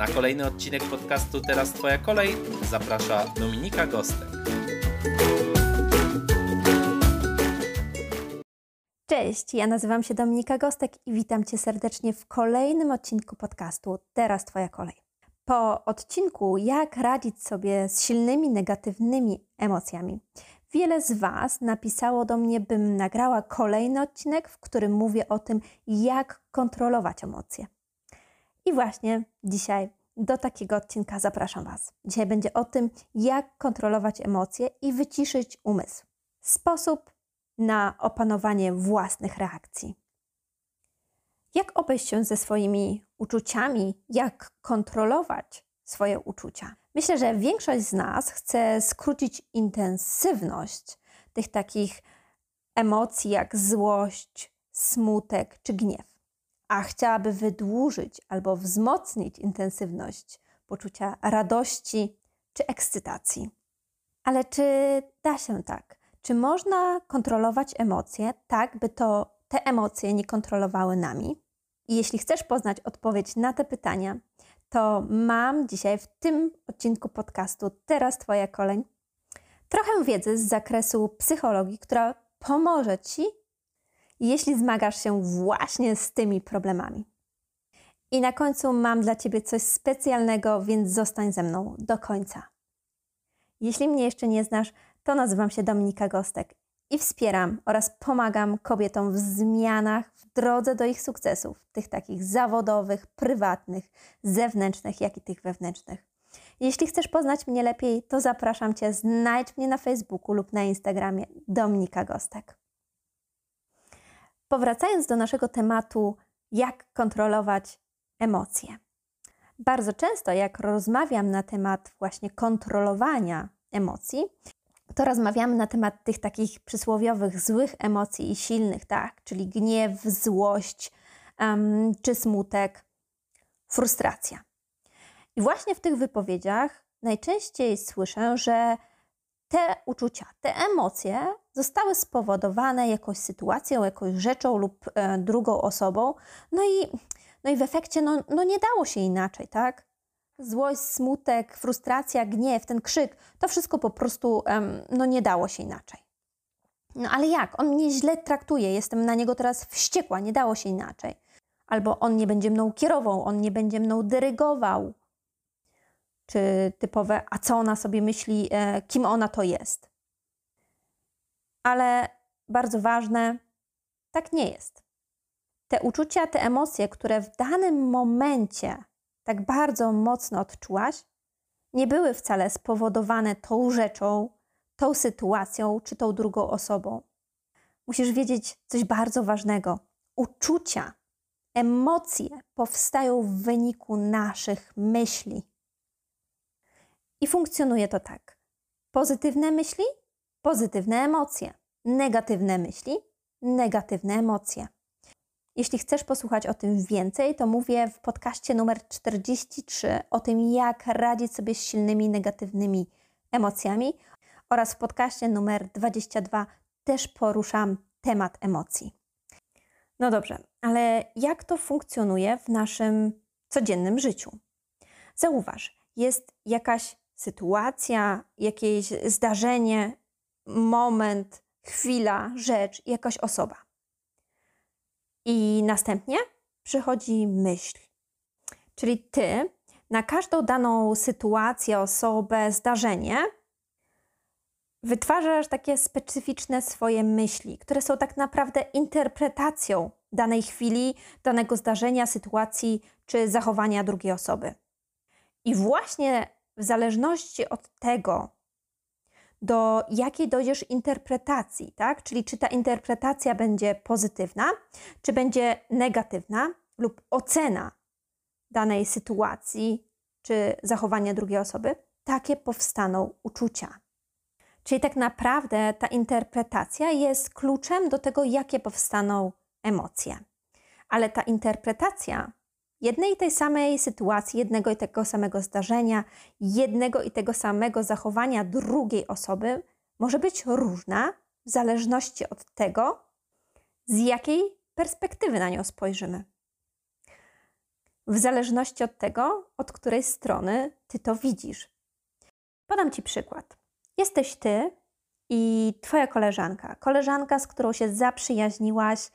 Na kolejny odcinek podcastu Teraz Twoja kolej zaprasza Dominika Gostek. Cześć, ja nazywam się Dominika Gostek i witam Cię serdecznie w kolejnym odcinku podcastu Teraz Twoja kolej. Po odcinku Jak radzić sobie z silnymi negatywnymi emocjami, wiele z Was napisało do mnie, bym nagrała kolejny odcinek, w którym mówię o tym, jak kontrolować emocje. I właśnie dzisiaj do takiego odcinka zapraszam Was. Dzisiaj będzie o tym, jak kontrolować emocje i wyciszyć umysł. Sposób na opanowanie własnych reakcji. Jak obejść się ze swoimi uczuciami, jak kontrolować swoje uczucia. Myślę, że większość z nas chce skrócić intensywność tych takich emocji jak złość, smutek czy gniew a chciałaby wydłużyć albo wzmocnić intensywność poczucia radości czy ekscytacji. Ale czy da się tak? Czy można kontrolować emocje tak, by to te emocje nie kontrolowały nami? I jeśli chcesz poznać odpowiedź na te pytania, to mam dzisiaj w tym odcinku podcastu Teraz Twoja kolej trochę wiedzy z zakresu psychologii, która pomoże Ci jeśli zmagasz się właśnie z tymi problemami. I na końcu mam dla Ciebie coś specjalnego, więc zostań ze mną do końca. Jeśli mnie jeszcze nie znasz, to nazywam się Dominika Gostek i wspieram oraz pomagam kobietom w zmianach w drodze do ich sukcesów, tych takich zawodowych, prywatnych, zewnętrznych, jak i tych wewnętrznych. Jeśli chcesz poznać mnie lepiej, to zapraszam Cię, znajdź mnie na Facebooku lub na Instagramie Dominika Gostek. Powracając do naszego tematu, jak kontrolować emocje. Bardzo często, jak rozmawiam na temat właśnie kontrolowania emocji, to rozmawiamy na temat tych takich przysłowiowych złych emocji i silnych, tak? Czyli gniew, złość um, czy smutek, frustracja. I właśnie w tych wypowiedziach najczęściej słyszę, że te uczucia, te emocje zostały spowodowane jakąś sytuacją, jakąś rzeczą lub e, drugą osobą, no i, no i w efekcie no, no nie dało się inaczej, tak? Złość, smutek, frustracja, gniew, ten krzyk, to wszystko po prostu no nie dało się inaczej. No ale jak? On mnie źle traktuje, jestem na niego teraz wściekła, nie dało się inaczej. Albo on nie będzie mną kierował, on nie będzie mną dyrygował, czy typowe, a co ona sobie myśli, e, kim ona to jest. Ale bardzo ważne, tak nie jest. Te uczucia, te emocje, które w danym momencie tak bardzo mocno odczułaś, nie były wcale spowodowane tą rzeczą, tą sytuacją czy tą drugą osobą. Musisz wiedzieć coś bardzo ważnego. Uczucia, emocje powstają w wyniku naszych myśli. I funkcjonuje to tak. Pozytywne myśli, pozytywne emocje. Negatywne myśli, negatywne emocje. Jeśli chcesz posłuchać o tym więcej, to mówię w podcaście numer 43 o tym, jak radzić sobie z silnymi negatywnymi emocjami oraz w podcaście numer 22 też poruszam temat emocji. No dobrze, ale jak to funkcjonuje w naszym codziennym życiu? Zauważ, jest jakaś sytuacja, jakieś zdarzenie, moment, chwila, rzecz, jakaś osoba. I następnie przychodzi myśl. Czyli ty na każdą daną sytuację, osobę, zdarzenie wytwarzasz takie specyficzne swoje myśli, które są tak naprawdę interpretacją danej chwili, danego zdarzenia, sytuacji czy zachowania drugiej osoby. I właśnie w zależności od tego, do jakiej dojdziesz interpretacji, tak? Czyli czy ta interpretacja będzie pozytywna, czy będzie negatywna, lub ocena danej sytuacji czy zachowania drugiej osoby, takie powstaną uczucia. Czyli tak naprawdę ta interpretacja jest kluczem do tego, jakie powstaną emocje. Ale ta interpretacja jednej i tej samej sytuacji, jednego i tego samego zdarzenia, jednego i tego samego zachowania drugiej osoby może być różna w zależności od tego, z jakiej perspektywy na nią spojrzymy. W zależności od tego, od której strony ty to widzisz. Podam ci przykład. Jesteś ty i twoja koleżanka, koleżanka, z którą się zaprzyjaźniłaś,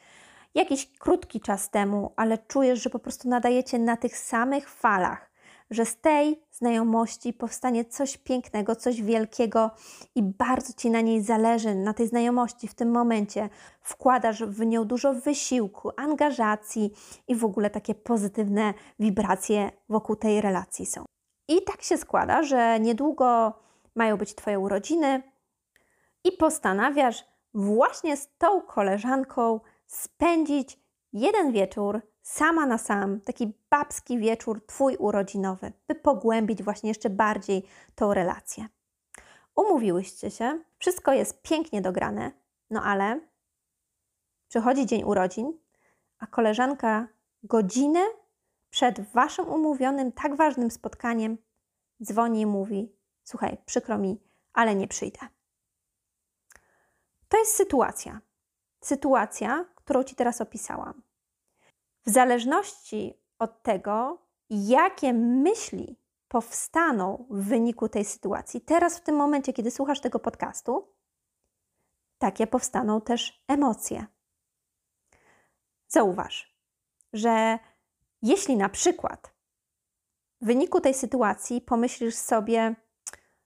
jakiś krótki czas temu, ale czujesz, że po prostu nadajecie na tych samych falach, że z tej znajomości powstanie coś pięknego, coś wielkiego i bardzo ci na niej zależy, na tej znajomości w tym momencie. Wkładasz w nią dużo wysiłku, angażacji i w ogóle takie pozytywne wibracje wokół tej relacji są. I tak się składa, że niedługo mają być Twoje urodziny i postanawiasz właśnie z tą koleżanką spędzić jeden wieczór sama na sam, taki babski wieczór Twój urodzinowy, by pogłębić właśnie jeszcze bardziej tą relację. Umówiłyście się, wszystko jest pięknie dograne, no ale przychodzi dzień urodzin, a koleżanka godzinę przed Waszym umówionym, tak ważnym spotkaniem dzwoni i mówi: Słuchaj, przykro mi, ale nie przyjdę. To jest sytuacja. Sytuacja, którą Ci teraz opisałam. W zależności od tego, jakie myśli powstaną w wyniku tej sytuacji, teraz w tym momencie, kiedy słuchasz tego podcastu, takie powstaną też emocje. Zauważ, że jeśli na przykład w wyniku tej sytuacji pomyślisz sobie,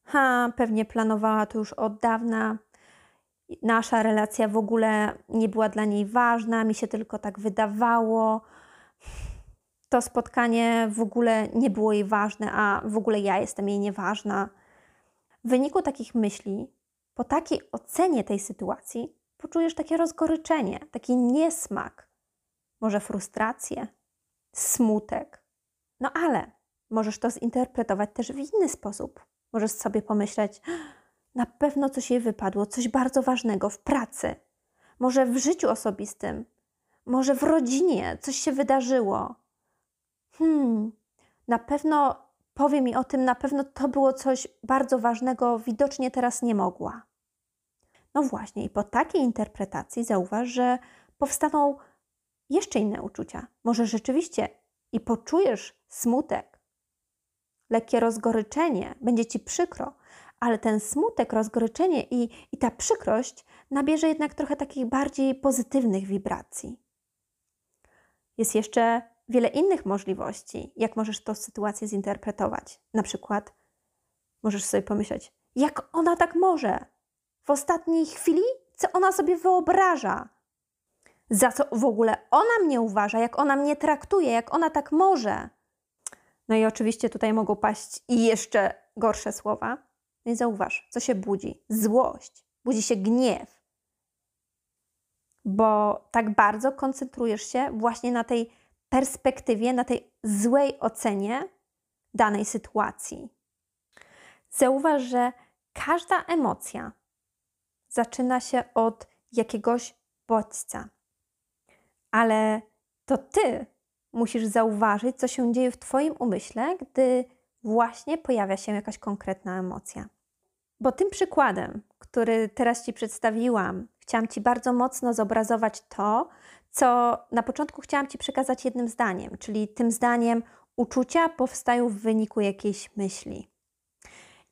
ha, pewnie planowała to już od dawna, nasza relacja w ogóle nie była dla niej ważna, mi się tylko tak wydawało. To spotkanie w ogóle nie było jej ważne, a w ogóle ja jestem jej nieważna. W wyniku takich myśli, po takiej ocenie tej sytuacji, poczujesz takie rozgoryczenie, taki niesmak, może frustrację, smutek. No ale możesz to zinterpretować też w inny sposób. Możesz sobie pomyśleć, na pewno coś jej wypadło, coś bardzo ważnego w pracy, może w życiu osobistym, może w rodzinie coś się wydarzyło. Hmm, na pewno powie mi o tym, na pewno to było coś bardzo ważnego, widocznie teraz nie mogła. No właśnie, i po takiej interpretacji zauważ, że powstaną jeszcze inne uczucia. Może rzeczywiście i poczujesz smutek, lekkie rozgoryczenie, będzie ci przykro, ale ten smutek, rozgoryczenie i, i ta przykrość nabierze jednak trochę takich bardziej pozytywnych wibracji. Jest jeszcze wiele innych możliwości, jak możesz tę sytuację zinterpretować. Na przykład możesz sobie pomyśleć, jak ona tak może? W ostatniej chwili, co ona sobie wyobraża? Za co w ogóle ona mnie uważa, jak ona mnie traktuje, jak ona tak może? No i oczywiście tutaj mogą paść i jeszcze gorsze słowa, i zauważ, co się budzi? Złość, budzi się gniew, bo tak bardzo koncentrujesz się właśnie na tej perspektywie, na tej złej ocenie danej sytuacji. Zauważ, że każda emocja zaczyna się od jakiegoś bodźca, ale to ty musisz zauważyć, co się dzieje w Twoim umyśle, gdy właśnie pojawia się jakaś konkretna emocja. Bo tym przykładem, który teraz Ci przedstawiłam, chciałam Ci bardzo mocno zobrazować to, co na początku chciałam Ci przekazać jednym zdaniem, czyli tym zdaniem uczucia powstają w wyniku jakiejś myśli.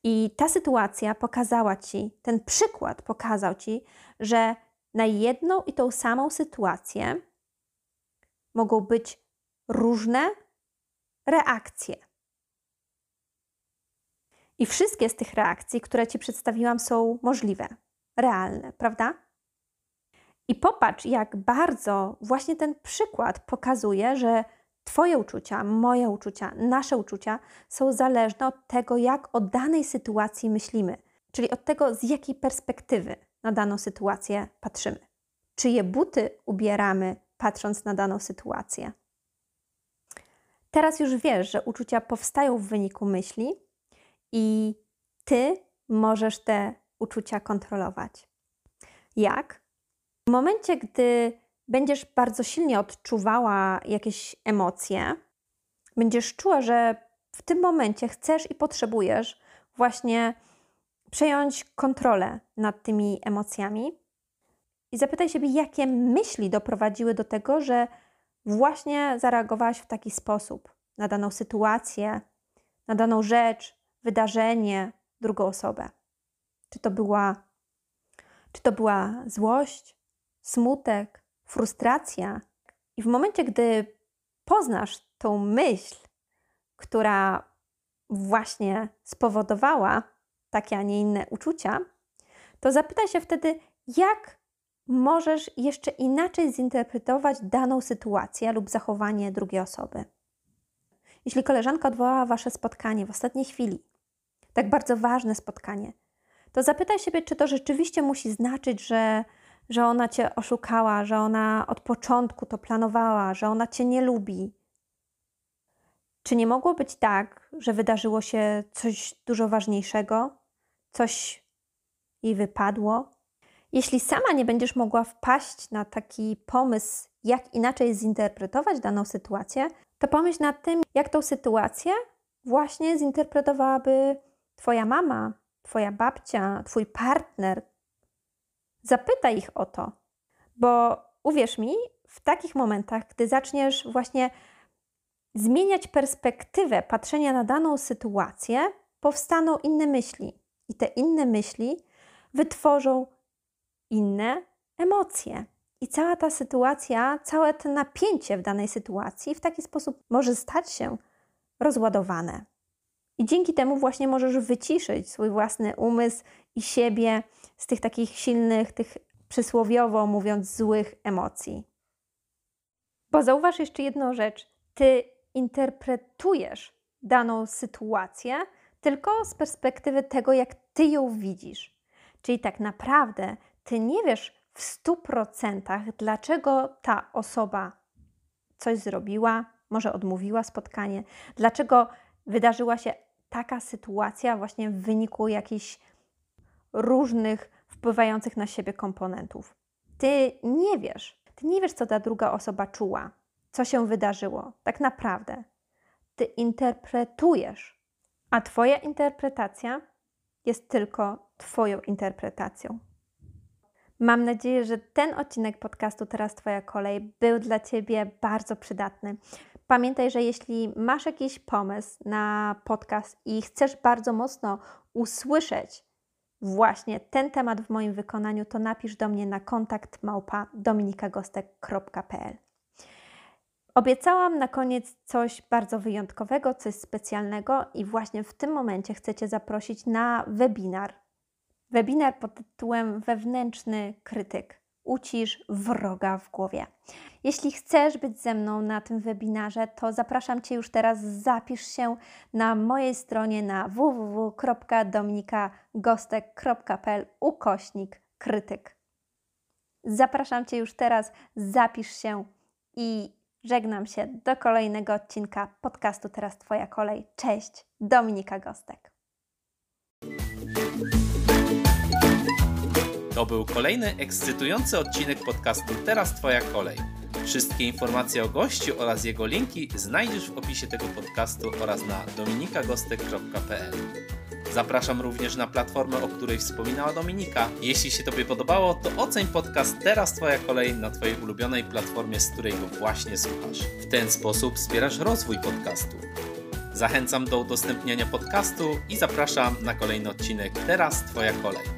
I ta sytuacja pokazała Ci, ten przykład pokazał Ci, że na jedną i tą samą sytuację mogą być różne reakcje. I wszystkie z tych reakcji, które Ci przedstawiłam, są możliwe, realne, prawda? I popatrz, jak bardzo właśnie ten przykład pokazuje, że Twoje uczucia, moje uczucia, nasze uczucia są zależne od tego, jak o danej sytuacji myślimy, czyli od tego, z jakiej perspektywy na daną sytuację patrzymy. Czyje buty ubieramy, patrząc na daną sytuację. Teraz już wiesz, że uczucia powstają w wyniku myśli, i ty możesz te uczucia kontrolować. Jak? W momencie, gdy będziesz bardzo silnie odczuwała jakieś emocje, będziesz czuła, że w tym momencie chcesz i potrzebujesz właśnie przejąć kontrolę nad tymi emocjami i zapytaj siebie, jakie myśli doprowadziły do tego, że właśnie zareagowałaś w taki sposób na daną sytuację, na daną rzecz, wydarzenie, drugą osobę. Czy to była, czy to była złość, smutek, frustracja. I w momencie, gdy poznasz tą myśl, która właśnie spowodowała takie, a nie inne uczucia, to zapytaj się wtedy, jak możesz jeszcze inaczej zinterpretować daną sytuację lub zachowanie drugiej osoby. Jeśli koleżanka odwołała wasze spotkanie w ostatniej chwili, tak bardzo ważne spotkanie, to zapytaj siebie, czy to rzeczywiście musi znaczyć, że, że ona cię oszukała, że ona od początku to planowała, że ona cię nie lubi. Czy nie mogło być tak, że wydarzyło się coś dużo ważniejszego, coś jej wypadło? Jeśli sama nie będziesz mogła wpaść na taki pomysł, jak inaczej zinterpretować daną sytuację, to pomyśl nad tym, jak tą sytuację właśnie zinterpretowałaby Twoja mama, Twoja babcia, Twój partner. Zapytaj ich o to, bo uwierz mi, w takich momentach, gdy zaczniesz właśnie zmieniać perspektywę patrzenia na daną sytuację, powstaną inne myśli. I te inne myśli wytworzą inne emocje. I cała ta sytuacja, całe to napięcie w danej sytuacji w taki sposób może stać się rozładowane. I dzięki temu właśnie możesz wyciszyć swój własny umysł i siebie z tych takich silnych, tych przysłowiowo mówiąc, złych emocji. Bo zauważ jeszcze jedną rzecz. Ty interpretujesz daną sytuację tylko z perspektywy tego, jak ty ją widzisz. Czyli tak naprawdę ty nie wiesz w stu procentach, dlaczego ta osoba coś zrobiła, może odmówiła spotkanie, dlaczego wydarzyła się taka sytuacja właśnie w wyniku jakichś różnych wpływających na siebie komponentów. Ty nie wiesz, ty nie wiesz, co ta druga osoba czuła, co się wydarzyło, tak naprawdę. Ty interpretujesz, a Twoja interpretacja jest tylko Twoją interpretacją. Mam nadzieję, że ten odcinek podcastu Teraz Twoja kolej był dla Ciebie bardzo przydatny. Pamiętaj, że jeśli masz jakiś pomysł na podcast i chcesz bardzo mocno usłyszeć właśnie ten temat w moim wykonaniu, to napisz do mnie na kontakt małpa dominikagostek.pl. Obiecałam na koniec coś bardzo wyjątkowego, coś specjalnego i właśnie w tym momencie chcę Cię zaprosić na webinar Webinar pod tytułem Wewnętrzny krytyk. Ucisz wroga w głowie. Jeśli chcesz być ze mną na tym webinarze, to zapraszam Cię już teraz. Zapisz się na mojej stronie na www.dominikagostek.pl ukośnik krytyk. Zapraszam Cię już teraz. Zapisz się i żegnam się do kolejnego odcinka podcastu Teraz Twoja kolej. Cześć, Dominika Gostek. To był kolejny ekscytujący odcinek podcastu Teraz Twoja kolej. Wszystkie informacje o gościu oraz jego linki znajdziesz w opisie tego podcastu oraz na dominikagostek.pl. Zapraszam również na platformę, o której wspominała Dominika. Jeśli się Tobie podobało, to oceń podcast Teraz Twoja kolej na Twojej ulubionej platformie, z której go właśnie słuchasz. W ten sposób wspierasz rozwój podcastu. Zachęcam do udostępniania podcastu i zapraszam na kolejny odcinek Teraz Twoja kolej.